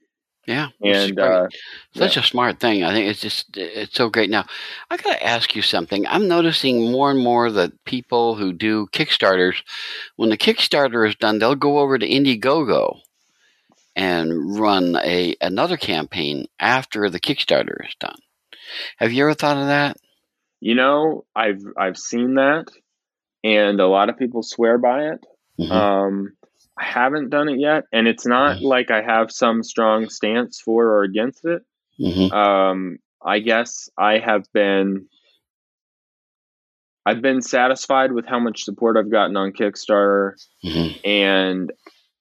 Yeah. And uh, Such a smart thing. I think it's just it's so great. Now, I got to ask you something. I'm noticing more and more that people who do Kickstarters, when the Kickstarter is done, they'll go over to Indiegogo and run a another campaign after the Kickstarter is done. Have you ever thought of that? you know, I've I've seen that, and a lot of people swear by it. Mhm. Um, I haven't done it yet, and it's not Mhm. like I have some strong stance for or against it. Mhm. Um, I guess I have been I've been satisfied with how much support I've gotten on Kickstarter, Mhm. and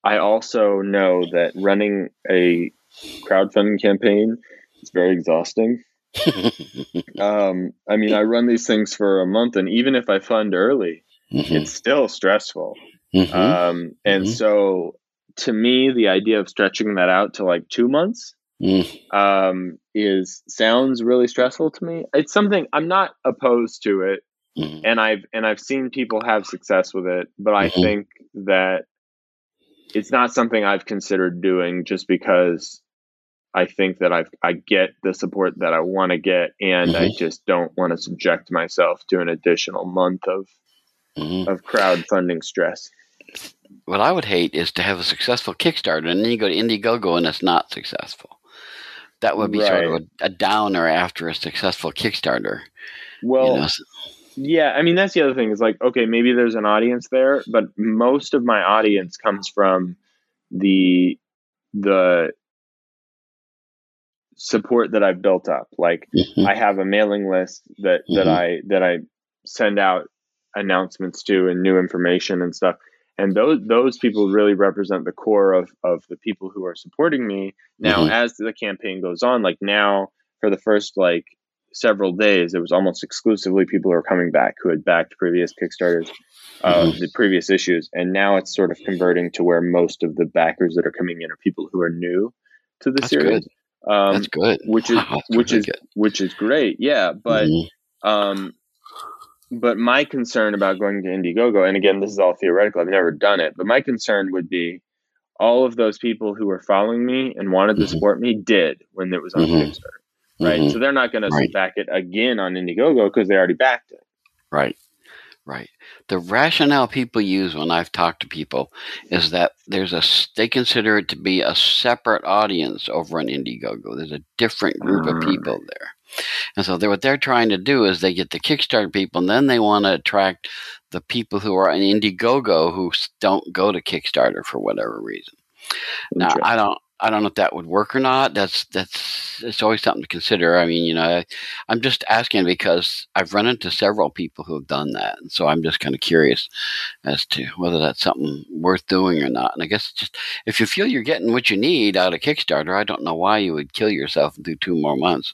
I also know that running a crowdfunding campaign is very exhausting. Um, I mean, I run these things for a month, and even if I fund early, Mhm. it's still stressful. Mhm. Um, and Mhm. so, to me, the idea of stretching that out to like two months Mm. um, is sounds really stressful to me. It's something I'm not opposed to it, Mhm. and I've and I've seen people have success with it, but I Mhm. think that it's not something I've considered doing just because I think that I I get the support that I want to get, and I Mhm. just don't want to subject myself to an additional month of Mhm. of crowdfunding stress. What I would hate is to have a successful Kickstarter and then you go to Indiegogo and it's not successful. That would be sort of a, a downer after a successful Kickstarter. Well, you know? Yeah, I mean that's the other thing is like okay, maybe there's an audience there, but most of my audience comes from the the support that I've built up. Like Mhm. I have a mailing list that that Mhm. I that I send out announcements to and new information and stuff. And those those people really represent the core of of the people who are supporting me. Now, Mhm. as the campaign goes on, like now for the first like several days, it was almost exclusively people who are coming back who had backed previous Kickstarters, uh, Mhm. the previous issues, and now it's sort of converting to where most of the backers that are coming in are people who are new to the That's series. Um, That's good. which is which really is good. which is great, yeah. But Mhm. um, but my concern about going to Indiegogo, and again, this is all theoretical. I've never done it, but my concern would be all of those people who were following me and wanted to Mhm. support me did when it was on Mhm. Kickstarter, right? Mhm. So they're not going to back it again on Indiegogo because they already backed it. Right. Right. The rationale people use when I've talked to people is that there's a they consider it to be a separate audience over on Indiegogo. There's a different group of people there. And so they're, what they're trying to do is they get the Kickstarter people and then they want to attract the people who are on Indiegogo who don't go to Kickstarter for whatever reason. Now, I don't I don't know if that would work or not. That's that's it's always something to consider. I mean, you know, I, I'm just asking because I've run into several people who have done that, and so I'm just kind of curious as to whether that's something worth doing or not. And I guess just if you feel you're getting what you need out of Kickstarter, I don't know why you would kill yourself and do two more months,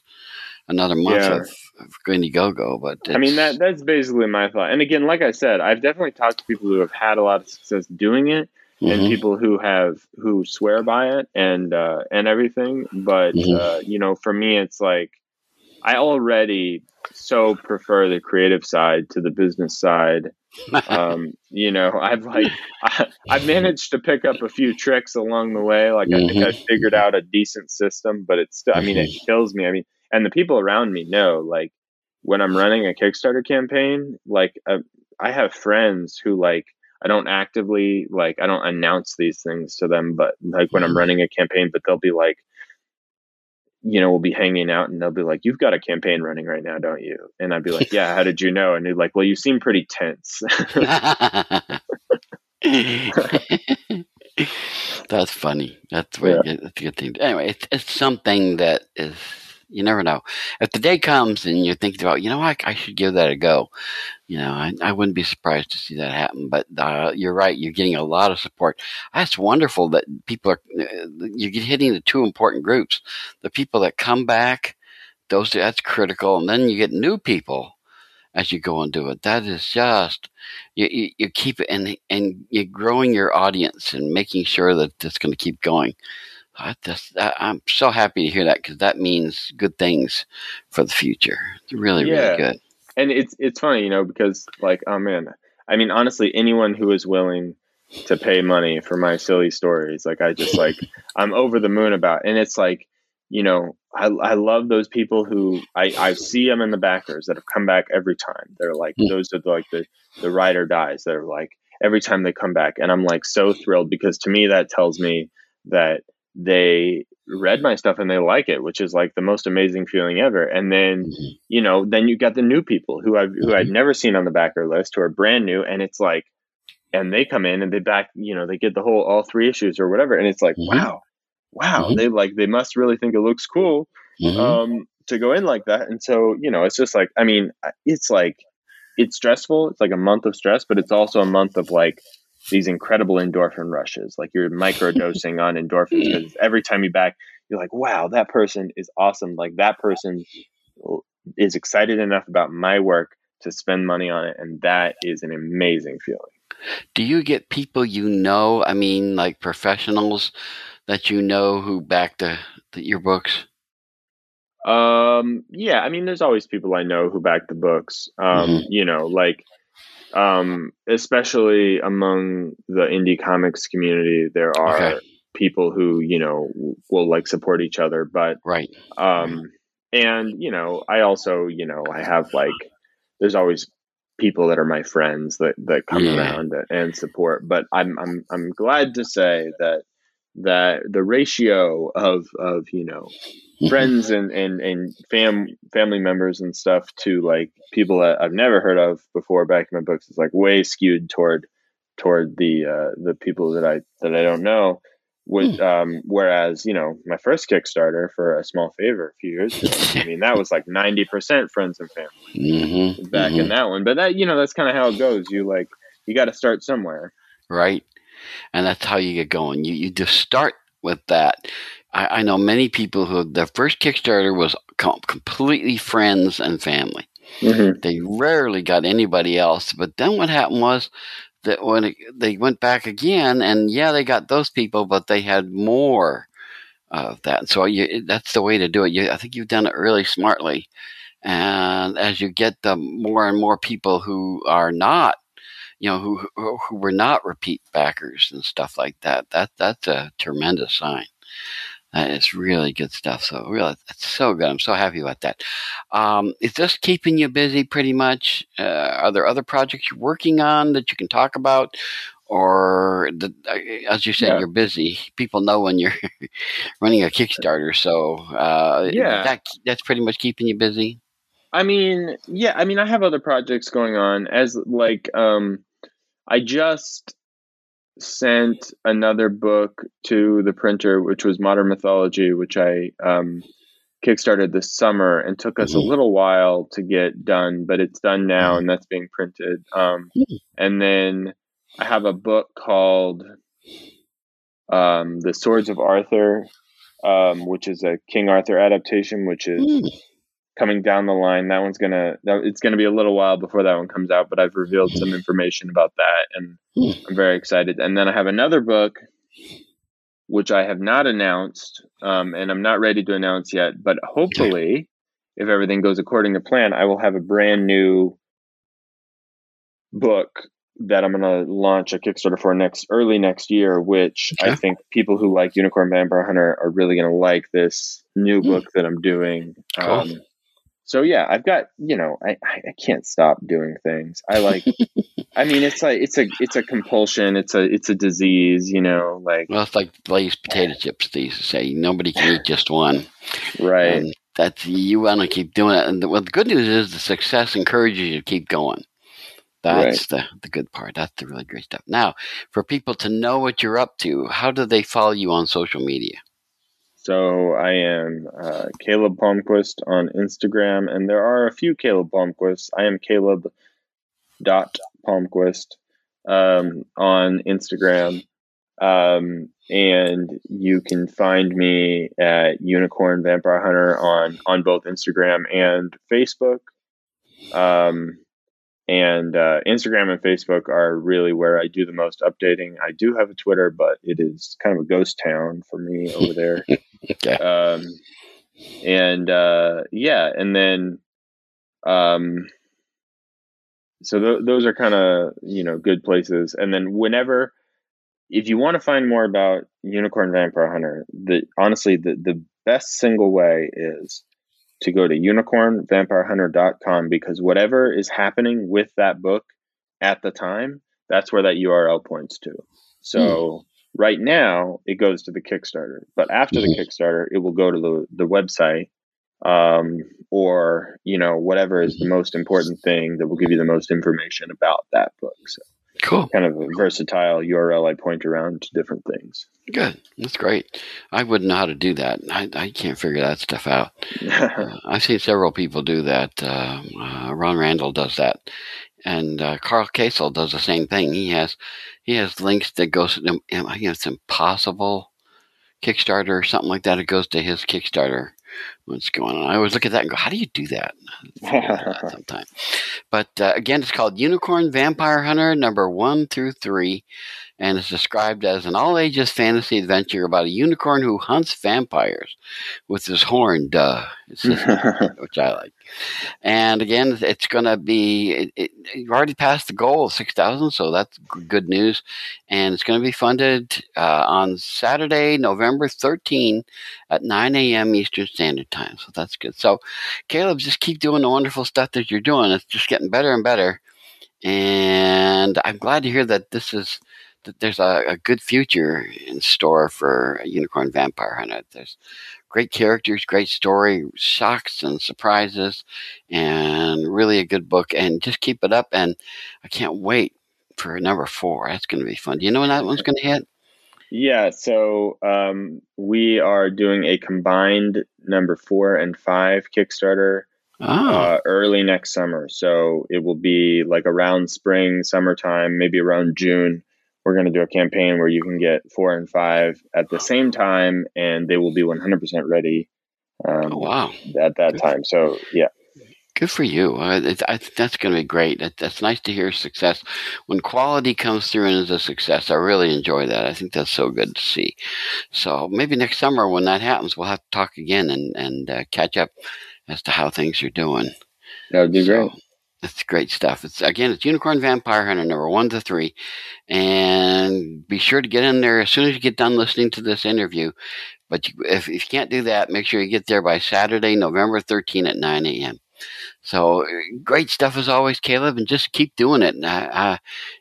another month Yeah. of, of Indiegogo. But I mean that that's basically my thought. And again, like I said, I've definitely talked to people who have had a lot of success doing it, and Mhm. people who have who swear by it and uh, and everything. But Mhm. uh, you know, for me, it's like I already so prefer the creative side to the business side. Um, you know, I've like I, have managed to pick up a few tricks along the way. Like I think I Mhm. figured out a decent system, but it's still. I mean, it kills me. I mean, and the people around me know. Like when I'm running a Kickstarter campaign, like uh, I have friends who like I don't actively like I don't announce these things to them, but like when I'm Mhm. running a campaign, but they'll be like, you know, we'll be hanging out and they'll be like, "You've got a campaign running right now, don't you?" And I'd be like, "Yeah, how did you know?" And they're like, "Well, you seem pretty tense." That's funny. That's very Yeah. good. That's a good thing. Anyway, it's, it's something that is you never know. If the day comes and you're thinking about, you know, I, I should give that a go. You know, I, I wouldn't be surprised to see that happen. But uh, you're right. You're getting a lot of support. That's wonderful that people are. Uh, you're hitting the two important groups: the people that come back. Those that's critical, and then you get new people as you go and do it. That is just you, you, you keep and and you're growing your audience and making sure that it's going to keep going. I just, I'm so happy to hear that because that means good things for the future. It's really, Yeah. really good. and it's it's funny, you know, because like, oh man, I mean, honestly, anyone who is willing to pay money for my silly stories, like, I just like, I'm over the moon about, and it's like, you know, I I love those people who I I see them in the backers that have come back every time. They're like Mm. those are the, like the the ride or dies that are like every time they come back, and I'm like so thrilled because to me that tells me that they read my stuff and they like it, which is like the most amazing feeling ever. And then Mhm. you know, then you got the new people who I've who I'd never seen on the backer list who are brand new, and it's like, and they come in and they back, you know, they get the whole all three issues or whatever, and it's like, Mhm. wow, wow, Mhm. they like they must really think it looks cool Mhm. um, to go in like that, and so you know, it's just like, I mean, it's like it's stressful. It's like a month of stress, but it's also a month of like these incredible endorphin rushes. Like you're microdosing on endorphins because every time you back, you're like, wow, that person is awesome. Like that person is excited enough about my work to spend money on it, and that is an amazing feeling. Do you get people you know? I mean, like professionals that you know who back the, the your books? Um, yeah, I mean, there's always people I know who back the books. Um, Mhm. you know, like, um, especially among the indie comics community, there are Okay. people who you know will like support each other. But Right. um, and you know, I also you know I have like, there's always people that are my friends that that come Yeah. around and support. But I'm I'm I'm glad to say that that the ratio of of you know friends and and and fam family members and stuff to like people that I've never heard of before back in my books is like way skewed toward toward the uh the people that I that I don't know would um whereas you know my first kickstarter for a small favor a few years ago I mean that was like 90% friends and family hmm back in that one but that you know that's kind of how it goes you like you got to start somewhere right? And that's how you get going. You you just start with that. I, I know many people who their first Kickstarter was com- completely friends and family. mm-hmm. They rarely got anybody else. But then what happened was that when it, they went back again, and yeah, they got those people, but they had more of that. So you, that's the way to do it. You, I think you've done it really smartly. And as you get the more and more people who are not, you know, who who, who were not repeat backers and stuff like that, that that's a tremendous sign. That is really good stuff. So really, it's so good. I'm so happy about that. Um, is this keeping you busy pretty much? Uh, are there other projects you're working on that you can talk about? Or, the, uh, as you said, Yeah. you're busy. People know when you're running a Kickstarter. So, uh, Yeah. that, that's pretty much keeping you busy. I mean, yeah, I mean, I have other projects going on as like um I just sent another book to the printer which was Modern Mythology which I um kickstarted this summer and took us a Mhm. little while to get done, but it's done now Mhm. and that's being printed. Um Mhm. and then I have a book called um The Swords of Arthur um which is a King Arthur adaptation which is Mm. Coming down the line. That one's gonna it's gonna be a little while before that one comes out, but I've revealed some information about that, and Hmm. I'm very excited. And then I have another book which I have not announced, um, and I'm not ready to announce yet, but hopefully if everything goes according to plan, I will have a brand new book that I'm going to launch a Kickstarter for next early next year, which okay. I think people who like Unicorn Vampire Hunter are really going to like this new mm. book that I'm doing. Cool. Um, so yeah, I've got you know I I can't stop doing things. I like. I mean, it's like it's a it's a compulsion. It's a it's a disease. You know, like well, it's like Lay's potato chips. They used to say nobody can eat just one. Right. And that's you want to keep doing it. And the, well, the good news is the success encourages you to keep going. That's right. the, the good part. That's the really great stuff. Now, for people to know what you're up to, how do they follow you on social media? So I am uh, Caleb Palmquist on Instagram, and there are a few Caleb Palmquists. I am Caleb dot Palmquist um, on Instagram, um, and you can find me at Unicorn Vampire Hunter on on both Instagram and Facebook. Um, and uh, Instagram and Facebook are really where I do the most updating. I do have a Twitter, but it is kind of a ghost town for me over there. okay. Um, and uh, yeah, and then um, so th- those are kind of you know good places. And then whenever, if you want to find more about Unicorn Vampire Hunter, the honestly the the best single way is to go to unicornvampirehunter.com because whatever is happening with that book at the time, that's where that URL points to. So mm. Right now it goes to the Kickstarter, but after mm-hmm. the Kickstarter, it will go to the, the website um, or, you know, whatever is the most important thing that will give you the most information about that book. So Cool. Kind of a versatile URL I point around to different things. Good. That's great. I wouldn't know how to do that. I, I can't figure that stuff out. uh, I've seen several people do that. Uh, uh, Ron Randall does that. And uh, Karl Kesel does the same thing. He has he has links that goes to I think it's impossible Kickstarter or something like that. It goes to his Kickstarter what's going on. I always look at that and go, how do you do that? Sometimes. But uh, again, it's called Unicorn Vampire Hunter number one through three and is described as an all ages fantasy adventure about a unicorn who hunts vampires with his horn, duh, which I like. And again, it's going to be, it, it, you've already passed the goal of 6,000, so that's good news. And it's going to be funded uh, on Saturday, November 13 at 9 a.m. Eastern Standard Time. So that's good. So, Caleb, just keep doing the wonderful stuff that you're doing. It's just getting better and better. And I'm glad to hear that this is that there's a, a, good future in store for Unicorn Vampire Hunter. There's great characters, great story, shocks and surprises, and really a good book. And just keep it up. And I can't wait for number four. That's going to be fun. Do you know when that one's going to hit? Yeah, so um, we are doing a combined number four and five Kickstarter oh. uh, early next summer. So it will be like around spring, summertime, maybe around June we're going to do a campaign where you can get four and five at the same time, and they will be 100% ready. Um, oh, wow! At that Good. time, so yeah. Good for you. Uh, I think that's going to be great. It, that's nice to hear success. When quality comes through and is a success, I really enjoy that. I think that's so good to see. So maybe next summer when that happens, we'll have to talk again and, and uh, catch up as to how things are doing. That would be so, great. That's great stuff. It's again, it's Unicorn Vampire Hunter number one to three, and be sure to get in there as soon as you get done listening to this interview. But you, if, if you can't do that, make sure you get there by Saturday, November 13 at 9 a.m. So great stuff as always, Caleb, and just keep doing it. Uh, uh,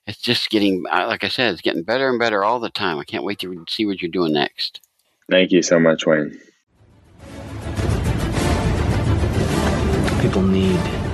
it's just getting, uh, like I said, it's getting better and better all the time. I can't wait to see what you're doing next. Thank you so much, Wayne. People need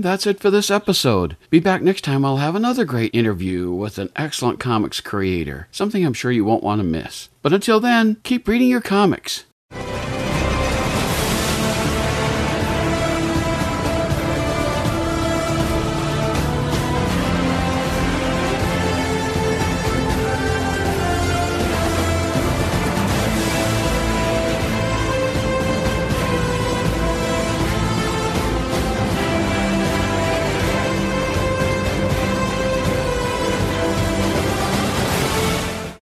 And that's it for this episode. Be back next time. I'll have another great interview with an excellent comics creator, something I'm sure you won't want to miss. But until then, keep reading your comics.